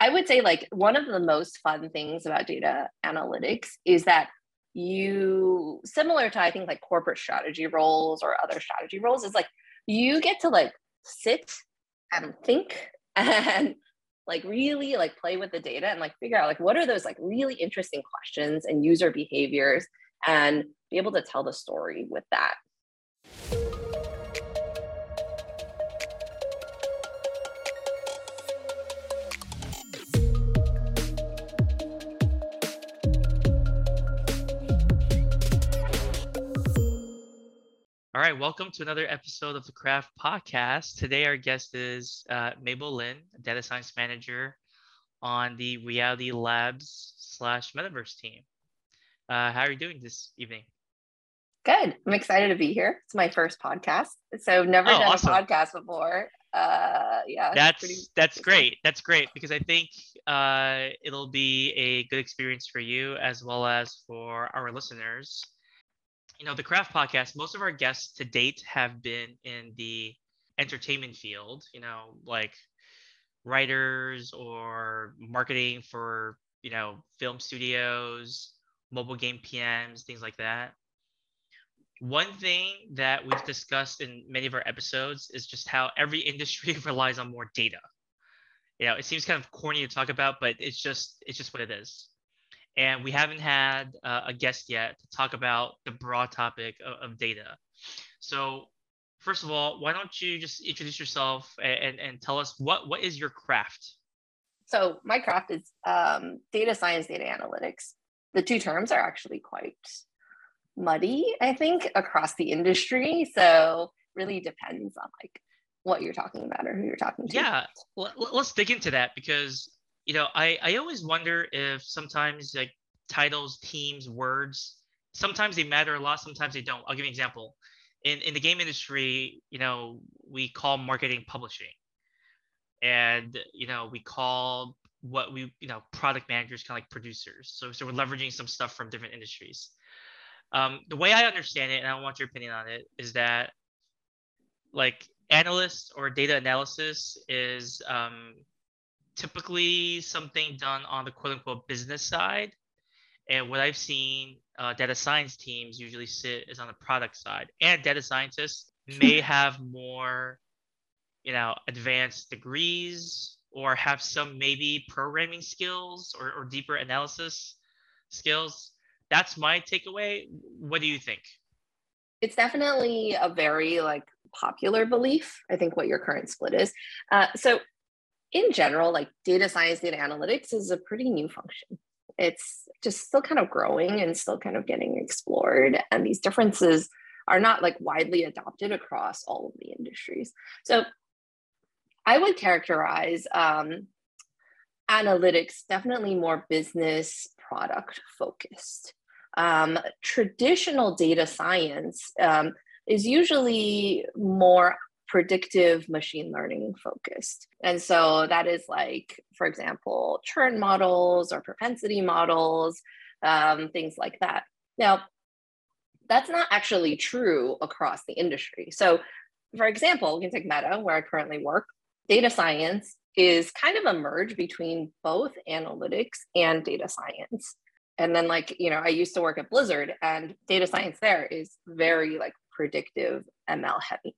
I would say like one of the most fun things about data analytics is that you similar to I think like corporate strategy roles or other strategy roles is like you get to like sit and think and like really like play with the data and like figure out like what are those like really interesting questions and user behaviors and be able to tell the story with that. All right, welcome to another episode of the Craft Podcast. Today, our guest is uh, Mabel Lin, data science manager on the Reality Labs slash Metaverse team. Uh, how are you doing this evening? Good. I'm excited to be here. It's my first podcast, so never oh, done awesome. a podcast before. Uh, yeah, that's pretty, that's great. That's great because I think uh, it'll be a good experience for you as well as for our listeners you know, the craft podcast, most of our guests to date have been in the entertainment field, you know, like writers or marketing for, you know, film studios, mobile game PMs, things like that. One thing that we've discussed in many of our episodes is just how every industry relies on more data. You know, it seems kind of corny to talk about, but it's just it's just what it is and we haven't had uh, a guest yet to talk about the broad topic of, of, data. So, first of all, why don't you just introduce yourself and, and, and tell us what, what is your craft? So, my craft is um, data science, data analytics. The two terms are actually quite muddy, I think, across the industry. So, really depends on like what you're talking about or who you're talking to. Yeah, let's dig into that because you know, I, I always wonder if sometimes like titles, teams, words, sometimes they matter a lot, sometimes they don't. I'll give you an example. In in the game industry, you know, we call marketing publishing. And you know, we call what we, you know, product managers kind of like producers. So so we're leveraging some stuff from different industries. Um, the way I understand it, and I want your opinion on it, is that like analysts or data analysis is um, typically something done on the quote unquote business side. And what I've seen uh, data science teams usually sit is on the product side. And data scientists may have more, you know, advanced degrees or have some maybe programming skills or, or deeper analysis skills. That's my takeaway. What do you think? It's definitely a very like popular belief. I think what your current split is. Uh, so in general, like data science, data analytics is a pretty new function. It's just still kind of growing and still kind of getting explored. And these differences are not like widely adopted across all of the industries. So I would characterize um, analytics definitely more business product focused. Um, traditional data science um, is usually more predictive machine learning focused. And so that is like, for example, churn models or propensity models, um, things like that. Now, that's not actually true across the industry. So, for example, we can take Meta, where I currently work. Data science is kind of a merge between both analytics and data science. And then, like, you know, I used to work at Blizzard, and data science there is very like predictive ML heavy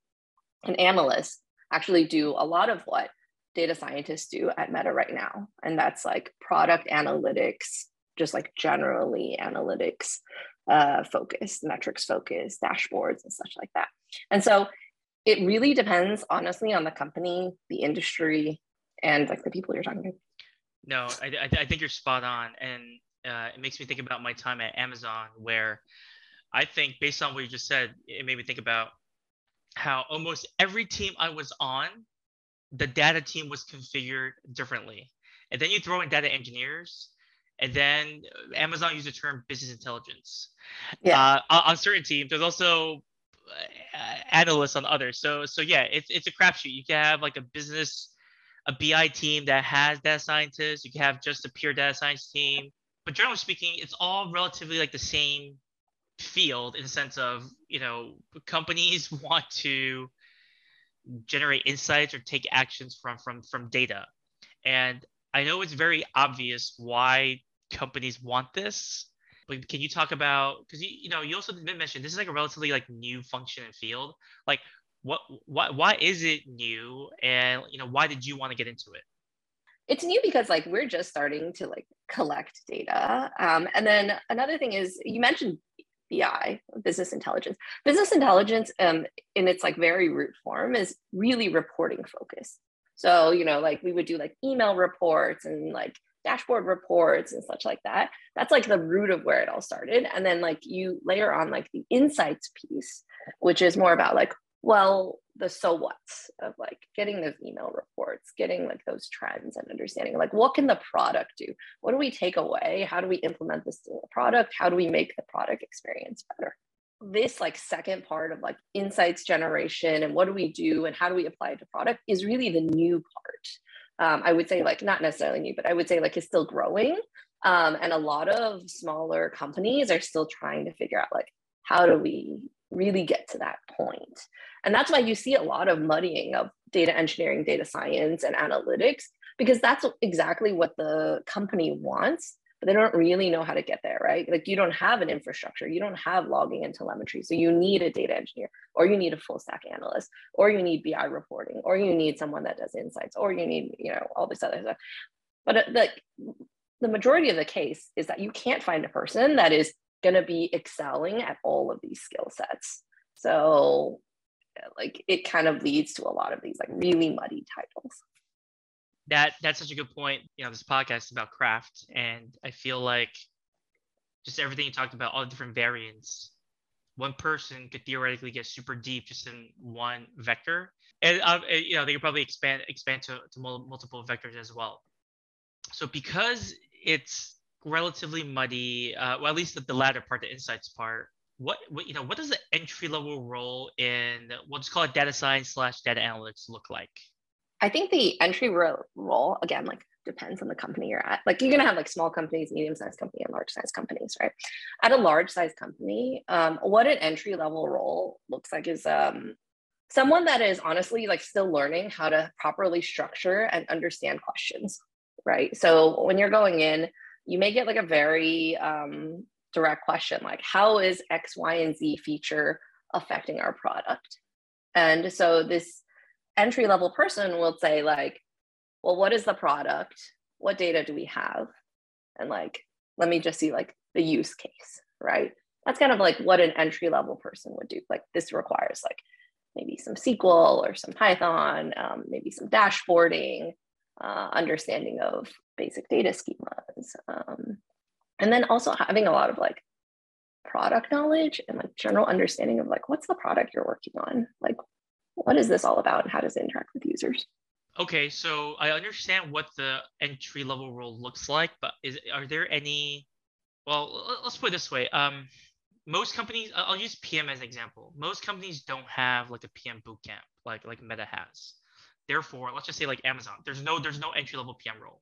and analysts actually do a lot of what data scientists do at Meta right now. And that's like product analytics, just like generally analytics uh, focused, metrics focused, dashboards, and such like that. And so it really depends, honestly, on the company, the industry, and like the people you're talking to. No, I, I think you're spot on. And uh, it makes me think about my time at Amazon, where I think, based on what you just said, it made me think about how almost every team I was on, the data team was configured differently. And then you throw in data engineers, and then Amazon used the term business intelligence. Yeah. Uh, on certain teams, there's also uh, analysts on others. So so yeah, it's it's a crapshoot. You can have like a business, a BI team that has data scientists. You can have just a pure data science team. But generally speaking, it's all relatively like the same field in the sense of you know companies want to generate insights or take actions from from from data and I know it's very obvious why companies want this, but can you talk about because you you know you also mentioned this is like a relatively like new function and field. Like what why why is it new and you know why did you want to get into it? It's new because like we're just starting to like collect data. Um, and then another thing is you mentioned BI, business intelligence. Business intelligence um, in its like very root form is really reporting focused. So, you know, like we would do like email reports and like dashboard reports and such like that. That's like the root of where it all started. And then like you layer on like the insights piece, which is more about like, well, the so what's of like getting those email reports, getting like those trends and understanding like what can the product do? What do we take away? How do we implement this in the product? How do we make the product experience better? This like second part of like insights generation and what do we do and how do we apply it to product is really the new part. Um, I would say like not necessarily new, but I would say like it's still growing. Um, and a lot of smaller companies are still trying to figure out like how do we really get to that point. And that's why you see a lot of muddying of data engineering, data science, and analytics, because that's exactly what the company wants, but they don't really know how to get there, right? Like you don't have an infrastructure, you don't have logging and telemetry. So you need a data engineer, or you need a full stack analyst, or you need BI reporting, or you need someone that does insights, or you need, you know, all this other stuff. But uh, the, the majority of the case is that you can't find a person that is going to be excelling at all of these skill sets. So like it kind of leads to a lot of these like really muddy titles. That that's such a good point. You know, this podcast is about craft, and I feel like just everything you talked about, all the different variants. One person could theoretically get super deep just in one vector, and uh, you know they could probably expand expand to, to multiple vectors as well. So because it's relatively muddy, uh, well, at least the, the latter part, the insights part. What, what you know, what does the entry level role in what's called data science slash data analytics look like? I think the entry role again, like depends on the company you're at. Like you're gonna have like small companies, medium sized company, and large sized companies, right? At a large sized company, um, what an entry level role looks like is um, someone that is honestly like still learning how to properly structure and understand questions, right? So when you're going in, you may get like a very um, direct question like how is x y and z feature affecting our product? And so this entry level person will say like well what is the product? What data do we have? And like let me just see like the use case right? That's kind of like what an entry level person would do. Like this requires like maybe some sql or some python um, maybe some dashboarding uh, understanding of basic data schemas. Um, and then also having a lot of like product knowledge and like general understanding of like what's the product you're working on? Like what is this all about and how does it interact with users? Okay, so I understand what the entry level role looks like, but is are there any well, let's put it this way. Um, most companies, I'll use PM as an example. Most companies don't have like a PM bootcamp like like Meta has. Therefore, let's just say like Amazon, there's no there's no entry level PM role.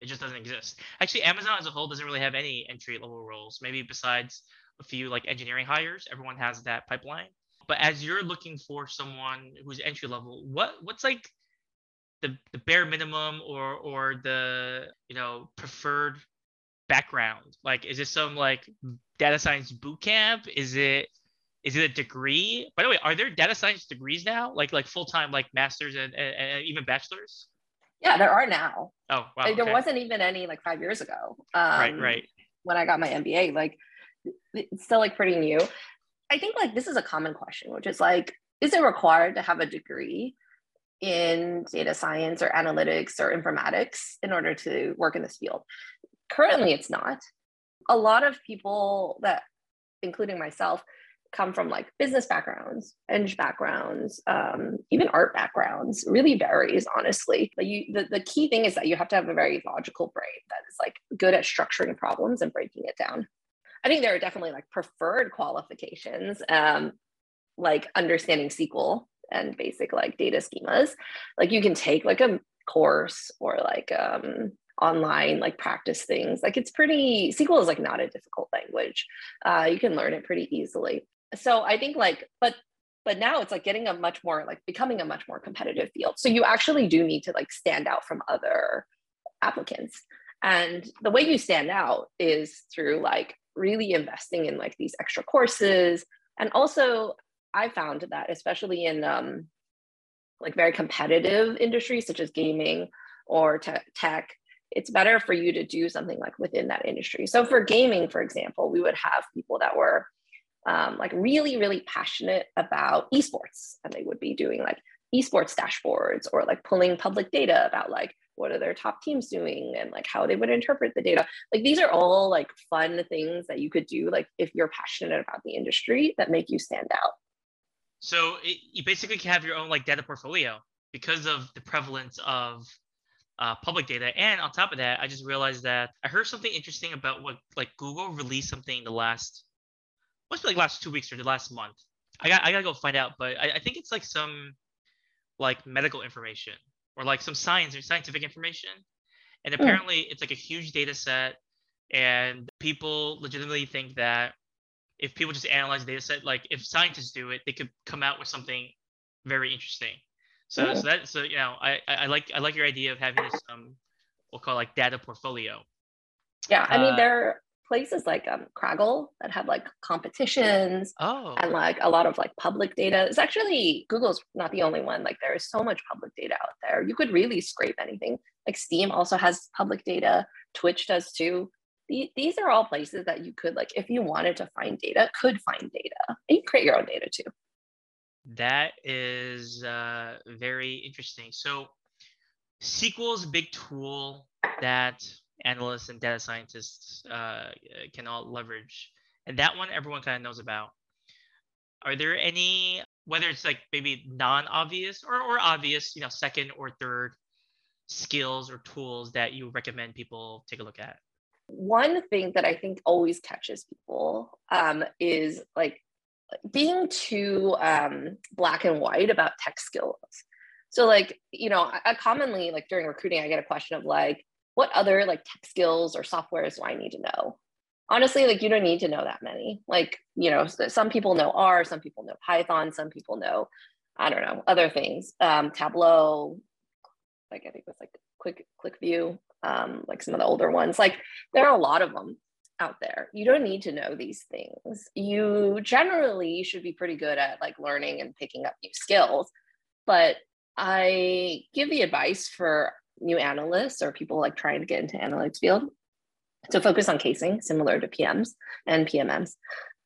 It just doesn't exist. Actually, Amazon as a whole doesn't really have any entry level roles. Maybe besides a few like engineering hires, everyone has that pipeline. But as you're looking for someone who's entry level, what what's like the, the bare minimum or or the you know preferred background? Like, is it some like data science boot camp? Is it is it a degree? By the way, are there data science degrees now? Like like full time like masters and, and, and, even bachelors? Yeah, there are now. Oh wow. Like, there wasn't even any like five years ago. Um, right, right. When I got my MBA, like it's still like pretty new. I think like this is a common question, which is like, is it required to have a degree in data science or analytics or informatics in order to work in this field? Currently, it's not. A lot of people that, including myself, come from like business backgrounds, eng backgrounds, um, even art backgrounds, really varies, honestly. But you, the, the key thing is that you have to have a very logical brain that is like good at structuring problems and breaking it down. I think there are definitely like preferred qualifications, um, like understanding SQL and basic like data schemas. Like you can take like a course or like um, online like practice things like it's pretty sql is like not a difficult language uh, you can learn it pretty easily so I think like, but but now it's like getting a much more like becoming a much more competitive field. So you actually do need to like stand out from other applicants. And the way you stand out is through like really investing in like these extra courses. And also, I found that especially in um, like very competitive industries such as gaming or te- tech, it's better for you to do something like within that industry. So for gaming, for example, we would have people that were um, like really, really passionate about esports, and they would be doing like esports dashboards or like pulling public data about like what are their top teams doing and like how they would interpret the data. Like these are all like fun things that you could do like if you're passionate about the industry that make you stand out. So it, you basically can have your own like data portfolio because of the prevalence of uh, public data. And on top of that i just realized that i heard something interesting about what like google released something in the last must be like last two weeks or the last month i got i gotta go find out but I, I think it's like some like medical information or like some science or scientific information. And hmm. apparently mm. it's like a huge data set and people legitimately think that if people just analyze the data set, like if scientists do it, they could come out with something very interesting. So, mm. so that, so, you know, I, I like, I like your idea of having this, um, we'll call like data portfolio. Yeah. I mean, uh, there, places like um, Kaggle that have like competitions oh. and like a lot of like public data. It's actually Google's not the only one. Like there is so much public data out there. You could really scrape anything. Like Steam also has public data. Twitch does too. These are all places that you could like, if you wanted to find data, could find data. And you create your own data too. That is uh, very interesting. So SQL is a big tool that analysts and data scientists uh, can all leverage. And that one everyone kind of knows about. Are there any, whether it's like maybe non-obvious or, or obvious, you know, second or third skills or tools that you recommend people take a look at? One thing that I think always catches people um, is like being too um, black and white about tech skills. So like, you know, I, I commonly like during recruiting, I get a question of like, what other like tech skills or softwares do I need to know? Honestly, like you don't need to know that many. Like, you know, some people know R, some people know Python, some people know, I don't know, other things. Um, Tableau, like I think it was like Quick QlikView, um, like some of the older ones. Like there are a lot of them out there. You don't need to know these things. You generally should be pretty good at like learning and picking up new skills. But I give the advice for new analysts or people like trying to get into analytics field to focus on casing similar to PMs and PMMs.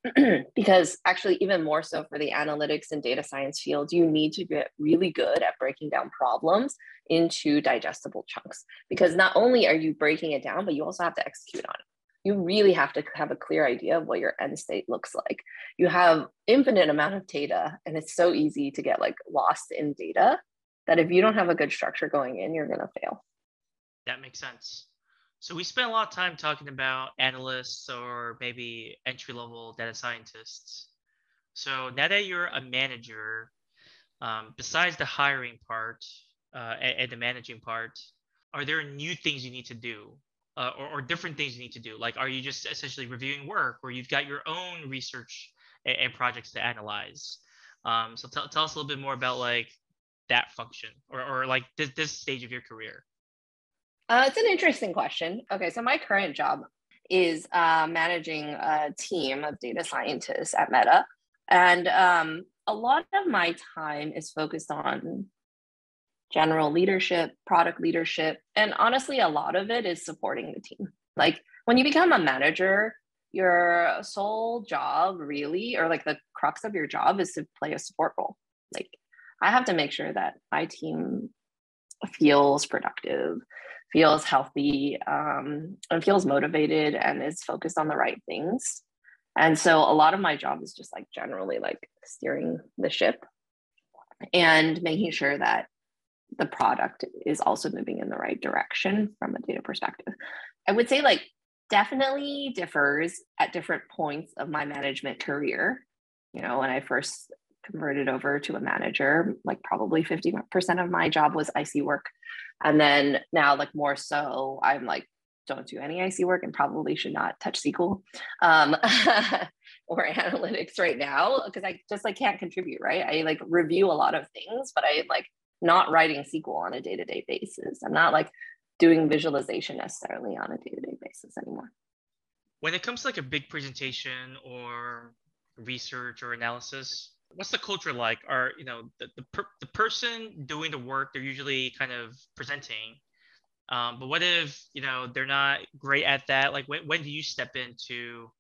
because actually, even more so for the analytics and data science field, you need to get really good at breaking down problems into digestible chunks. Because not only are you breaking it down, but you also have to execute on it. You really have to have a clear idea of what your end state looks like. You have infinite amount of data, and it's so easy to get like lost in data that if you don't have a good structure going in, you're going to fail. That makes sense. So we spent a lot of time talking about analysts or maybe entry level data scientists. So now that you're a manager, um, besides the hiring part uh, and, and, the managing part, are there new things you need to do uh, or, or, different things you need to do? Like, are you just essentially reviewing work or you've got your own research and, and projects to analyze? Um, so t- tell us a little bit more about like that function or, or like this, this stage of your career? Uh, it's an interesting question. Okay, so my current job is uh, managing a team of data scientists at Meta. And um, a lot of my time is focused on general leadership, product leadership, and honestly, a lot of it is supporting the team. Like when you become a manager, your sole job really, or like the crux of your job is to play a support role. I have to make sure that my team feels productive, feels healthy, um, and feels motivated and is focused on the right things. And so a lot of my job is just like generally like steering the ship and making sure that the product is also moving in the right direction from a data perspective. I would say like definitely differs at different points of my management career. You know, when I first converted over to a manager like probably 50% of my job was ic work. And then now like more so i'm like don't do any ic work and probably should not touch sql um, or analytics right now because i just like can't contribute right? I like review a lot of things but i like not writing sql on a day-to-day basis. I'm not like doing visualization necessarily on a day-to-day basis anymore. When it comes to like a big presentation or research or analysis what's the culture like are you know the, the, per, the person doing the work they're usually kind of presenting um, but what if you know they're not great at that like when, when do you step in to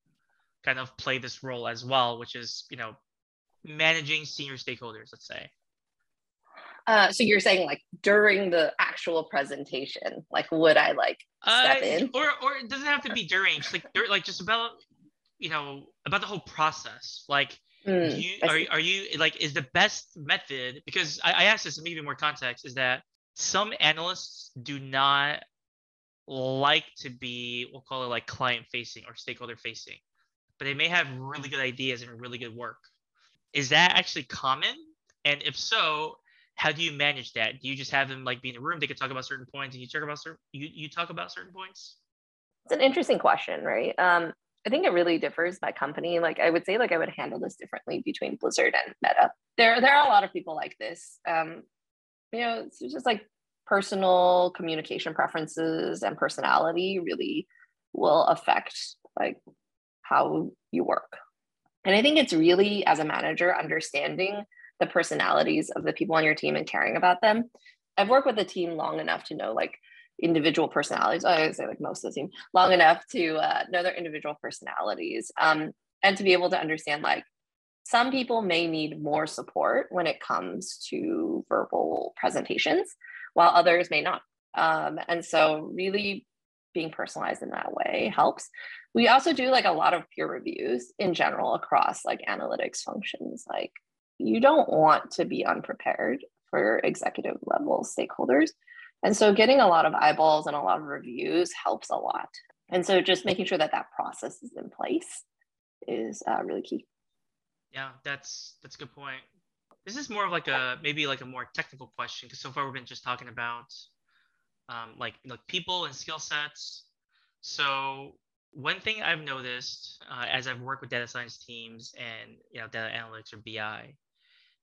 kind of play this role as well which is you know managing senior stakeholders let's say uh, so you're saying like during the actual presentation, like would I like step uh, in? Or or it doesn't have to be during, just like like just about you know about the whole process. Like mm, you are are you like is the best method because I, I asked this to maybe more context is that some analysts do not like to be we'll call it like client facing or stakeholder facing, but they may have really good ideas and really good work. Is that actually common? And if so, how do you manage that? Do you just have them like be in the room? They could talk about certain points, and you talk about certain you you talk about certain points. It's an interesting question, right? Um, I think it really differs by company. Like I would say, like I would handle this differently between Blizzard and Meta. There, there are a lot of people like this. Um, you know, it's just like personal communication preferences and personality really will affect like how you work. And I think it's really as a manager understanding the personalities of the people on your team and caring about them. I've worked with the team long enough to know like individual personalities. I would say like most of the team long enough to uh, know their individual personalities um, and to be able to understand like some people may need more support when it comes to verbal presentations, while others may not. Um, and so, really being personalized in that way helps. We also do like a lot of peer reviews in general across like analytics functions, like you don't want to be unprepared for executive level stakeholders. And so getting a lot of eyeballs and a lot of reviews helps a lot. And so just making sure that that process is in place is uh, really key. Yeah, that's that's a good point. This is more of like a maybe like a more technical question because so far we've been just talking about um, like like people and skill sets. So one thing I've noticed uh, as I've worked with data science teams and you know data analytics or BI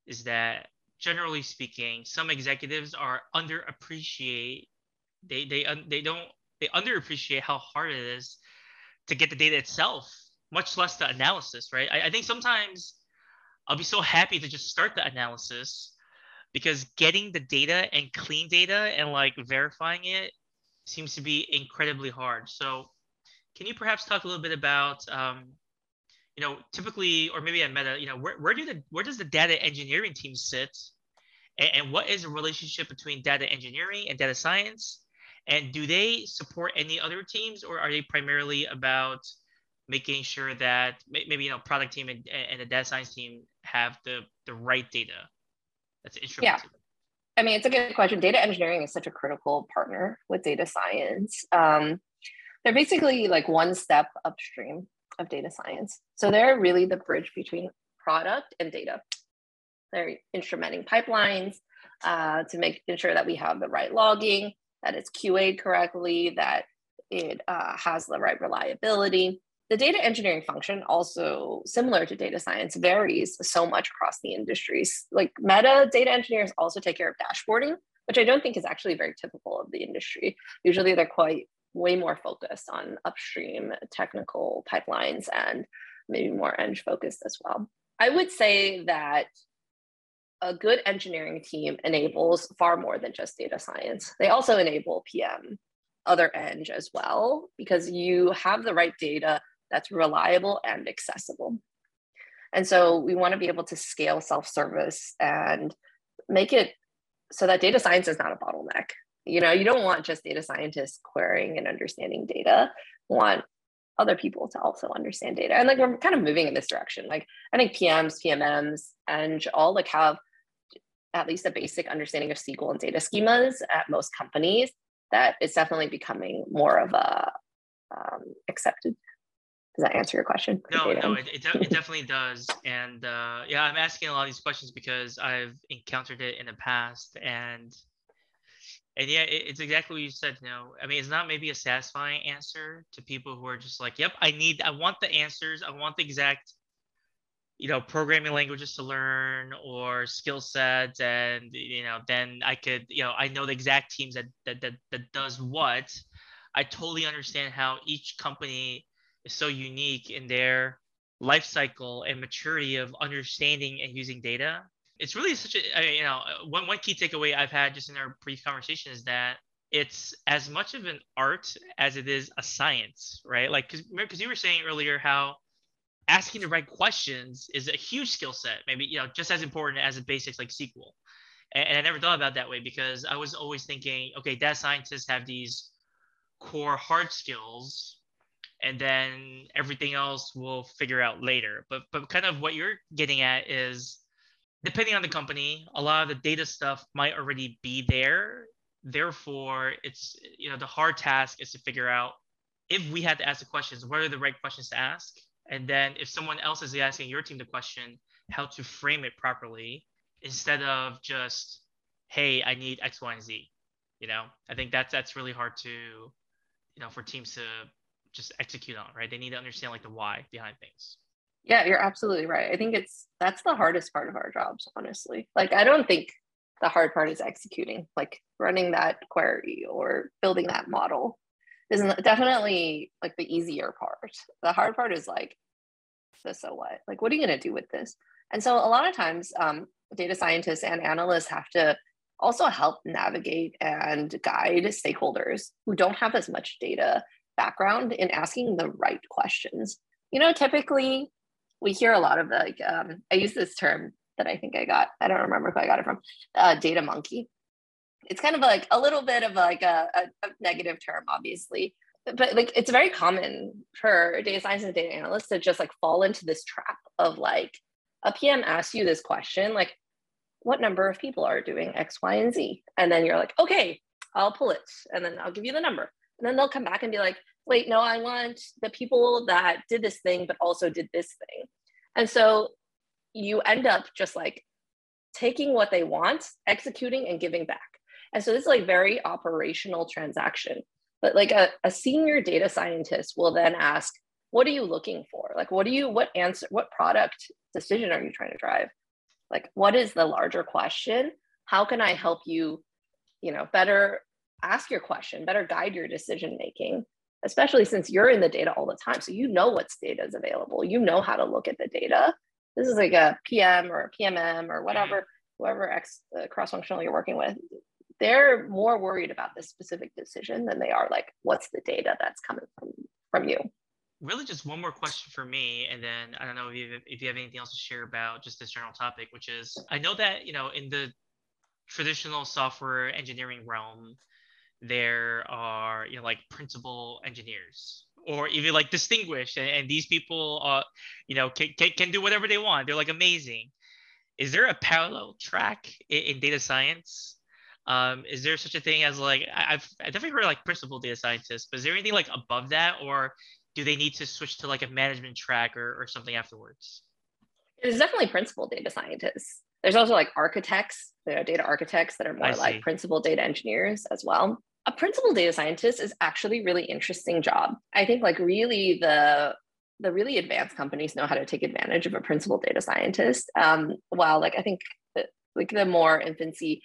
is that generally speaking, some executives are underappreciate they they they don't they underappreciate how hard it is to get the data itself, much less the analysis, right? I, I think sometimes I'll be so happy to just start the analysis because getting the data and clean data and like verifying it seems to be incredibly hard. So can you perhaps talk a little bit about um, you know, typically, or maybe at Meta, you know, where, where do the where does the data engineering team sit, and, and what is the relationship between data engineering and data science, and do they support any other teams, or are they primarily about making sure that maybe you know product team and, and the data science team have the the right data that's instrumented? Yeah. I mean, it's a good question. Data engineering is such a critical partner with data science. Um, they're basically like one step upstream of data science. So they're really the bridge between product and data. They're instrumenting pipelines uh, to make sure that we have the right logging, that it's QA'd correctly, that it uh, has the right reliability. The data engineering function, also similar to data science, varies so much across the industries. Like meta data engineers also take care of dashboarding, which I don't think is actually very typical of the industry. Usually they're quite way more focused on upstream technical pipelines and maybe more eng focused as well. I would say that a good engineering team enables far more than just data science. They also enable PM, other eng as well, because you have the right data that's reliable and accessible. And so we want to be able to scale self service and make it so that data science is not a bottleneck you know you don't want just data scientists querying and understanding data you want other people to also understand data and like we're kind of moving in this direction like i think pms pmms and all like have at least a basic understanding of sql and data schemas at most companies that it's definitely becoming more of a um, accepted does that answer your question? No, no, it, it, it, definitely does. And uh, yeah, I'm asking a lot of these questions because I've encountered it in the past. And and yeah, it, it's exactly what you said. Know, I mean, it's not maybe a satisfying answer to people who are just like, "Yep, I need, I want the answers, I want the exact, you know programming languages to learn or skill sets and you know then i could you know i know the exact teams that that that, that does what i totally understand how each company is so unique in their life cycle and maturity of understanding and using data it's really such a you know uh, one, one key takeaway i've had just in our brief conversation is that it's as much of an art as it is a science right like because you were saying earlier how asking the right questions is a huge skill set, maybe you know just as important as the basics like SQL. And, and I never thought about that way because I was always thinking, okay, data scientists have these core hard skills, and then everything else we'll figure out later. But but kind of what you're getting at is depending on the company, a lot of the data stuff might already be there. Therefore, it's you know the hard task is to figure out if we had to ask the questions, what are the right questions to ask and then if someone else is asking your team the question, how to frame it properly instead of just, hey, I need X, Y, and Z. You know, I think that's that's really hard to, you know, for teams to just execute on, right? They need to understand like the why behind things. Yeah, you're absolutely right. I think it's that's the hardest part of our jobs, honestly. Like I don't think the hard part is executing, like running that query or building that model is definitely like the easier part. The hard part is like, so, so what? Like, what are you going to do with this? And so, a lot of times, um, data scientists and analysts have to also help navigate and guide stakeholders who don't have as much data background in asking the right questions. You know, typically we hear a lot of like, um, I use this term that I think I got, I don't remember if I got it from, uh, data monkey it's kind of like a little bit of like a, a, a negative term, obviously, but like it's very common for data science and data analysts to just like fall into this trap of like a PM asks you this question, like, what number of people are doing X, Y, and Z? And then you're like, okay, I'll pull it and then I'll give you the number. And then they'll come back and be like, wait, no, I want the people that did this thing, but also did this thing. And so you end up just like taking what they want, executing, and giving back. And so this is like very operational transaction. But like a, a senior data scientist will then ask, what are you looking for? Like, what do you, what answer, what product decision are you trying to drive? Like, what is the larger question? How can I help you, you know, better ask your question, better guide your decision making, especially since you're in the data all the time. So you know what's data is available. You know how to look at the data. This is like a PM or a PMM or whatever, whoever X uh, cross-functional you're working with they're more worried about this specific decision than they are like what's the data that's coming from from you really just one more question for me and then i don't know if you, have, if you have anything else to share about just this general topic which is i know that you know in the traditional software engineering realm there are you know like principal engineers or even like distinguished and, and these people uh you know can, can, can do whatever they want they're like amazing is there a parallel track in, in data science um, is there such a thing as like I've I definitely heard like principal data scientists but is there anything like above that, or do they need to switch to like a management track or, or something afterwards? There's definitely principal data scientists. There's also like architects, there are data architects that are more like principal data engineers as well. A principal data scientist is actually really interesting job. I think like really the the really advanced companies know how to take advantage of a principal data scientist. Um, while like I think like the more infancy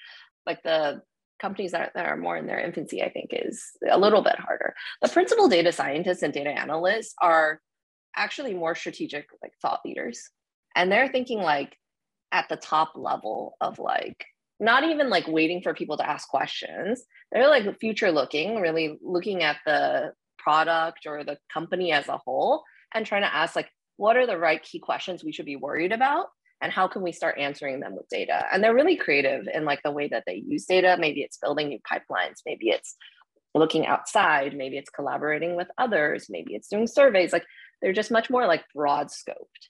like the companies that are, that are more in their infancy, I think is a little bit harder. The principal data scientists and data analysts are actually more strategic, like thought leaders. And they're thinking like at the top level of like, not even like waiting for people to ask questions. They're like future looking, really looking at the product or the company as a whole and trying to ask like, what are the right key questions we should be worried about and how can we start answering them with data? And they're really creative in like the way that they use data. Maybe it's building new pipelines. Maybe it's looking outside. Maybe it's collaborating with others. Maybe it's doing surveys. Like they're just much more like broad scoped.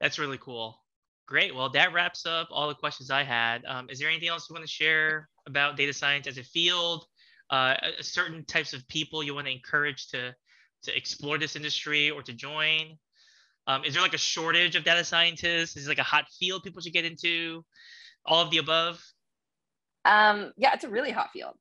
That's really cool great well that wraps up all the questions i had um, is there anything else you want to share about data science as a field uh, certain types of people you want to encourage to to explore this industry or to join um, is there like a shortage of data scientists? Is it like a hot field people should get into? All of the above? Um, yeah, it's a really hot field.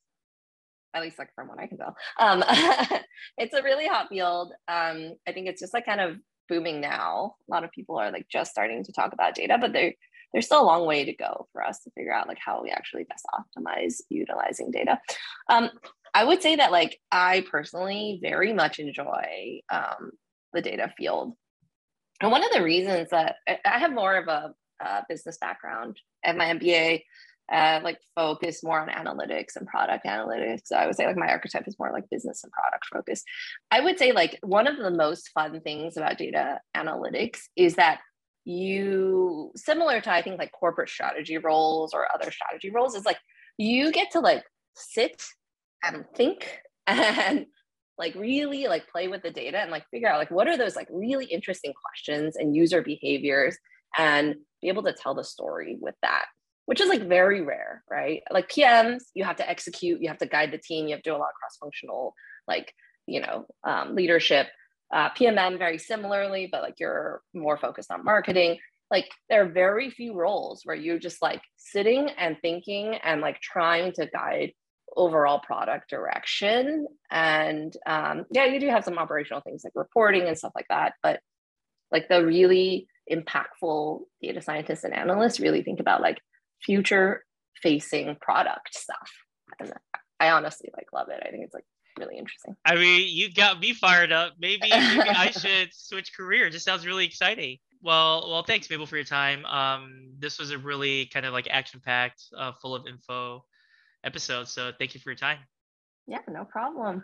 At least like from what I can tell. Um, it's a really hot field. Um, I think it's just like kind of booming now. A lot of people are like just starting to talk about data, but there there's still a long way to go for us to figure out like how we actually best optimize utilizing data. Um, I would say that like I personally very much enjoy um, the data field. And one of the reasons that I have more of a, a business background at my MBA, uh, like focus more on analytics and product analytics. So I would say like my archetype is more like business and product focus. I would say like one of the most fun things about data analytics is that you similar to I think like corporate strategy roles or other strategy roles is like you get to like sit and think and like really like play with the data and like figure out like what are those like really interesting questions and user behaviors and be able to tell the story with that which is like very rare right like pms you have to execute you have to guide the team you have to do a lot of cross functional like you know um, leadership uh, pmm very similarly but like you're more focused on marketing like there are very few roles where you're just like sitting and thinking and like trying to guide overall product direction. And um, yeah, you do have some operational things like reporting and stuff like that. But like the really impactful data scientists and analysts really think about like future facing product stuff. And I honestly like love it. I think it's like really interesting. I mean, you got me fired up. Maybe, maybe I should switch career. It just sounds really exciting. Well, well, thanks, Mabel, for your time. Um, this was a really kind of like action packed, uh, full of info episode. So thank you for your time. Yeah, no problem.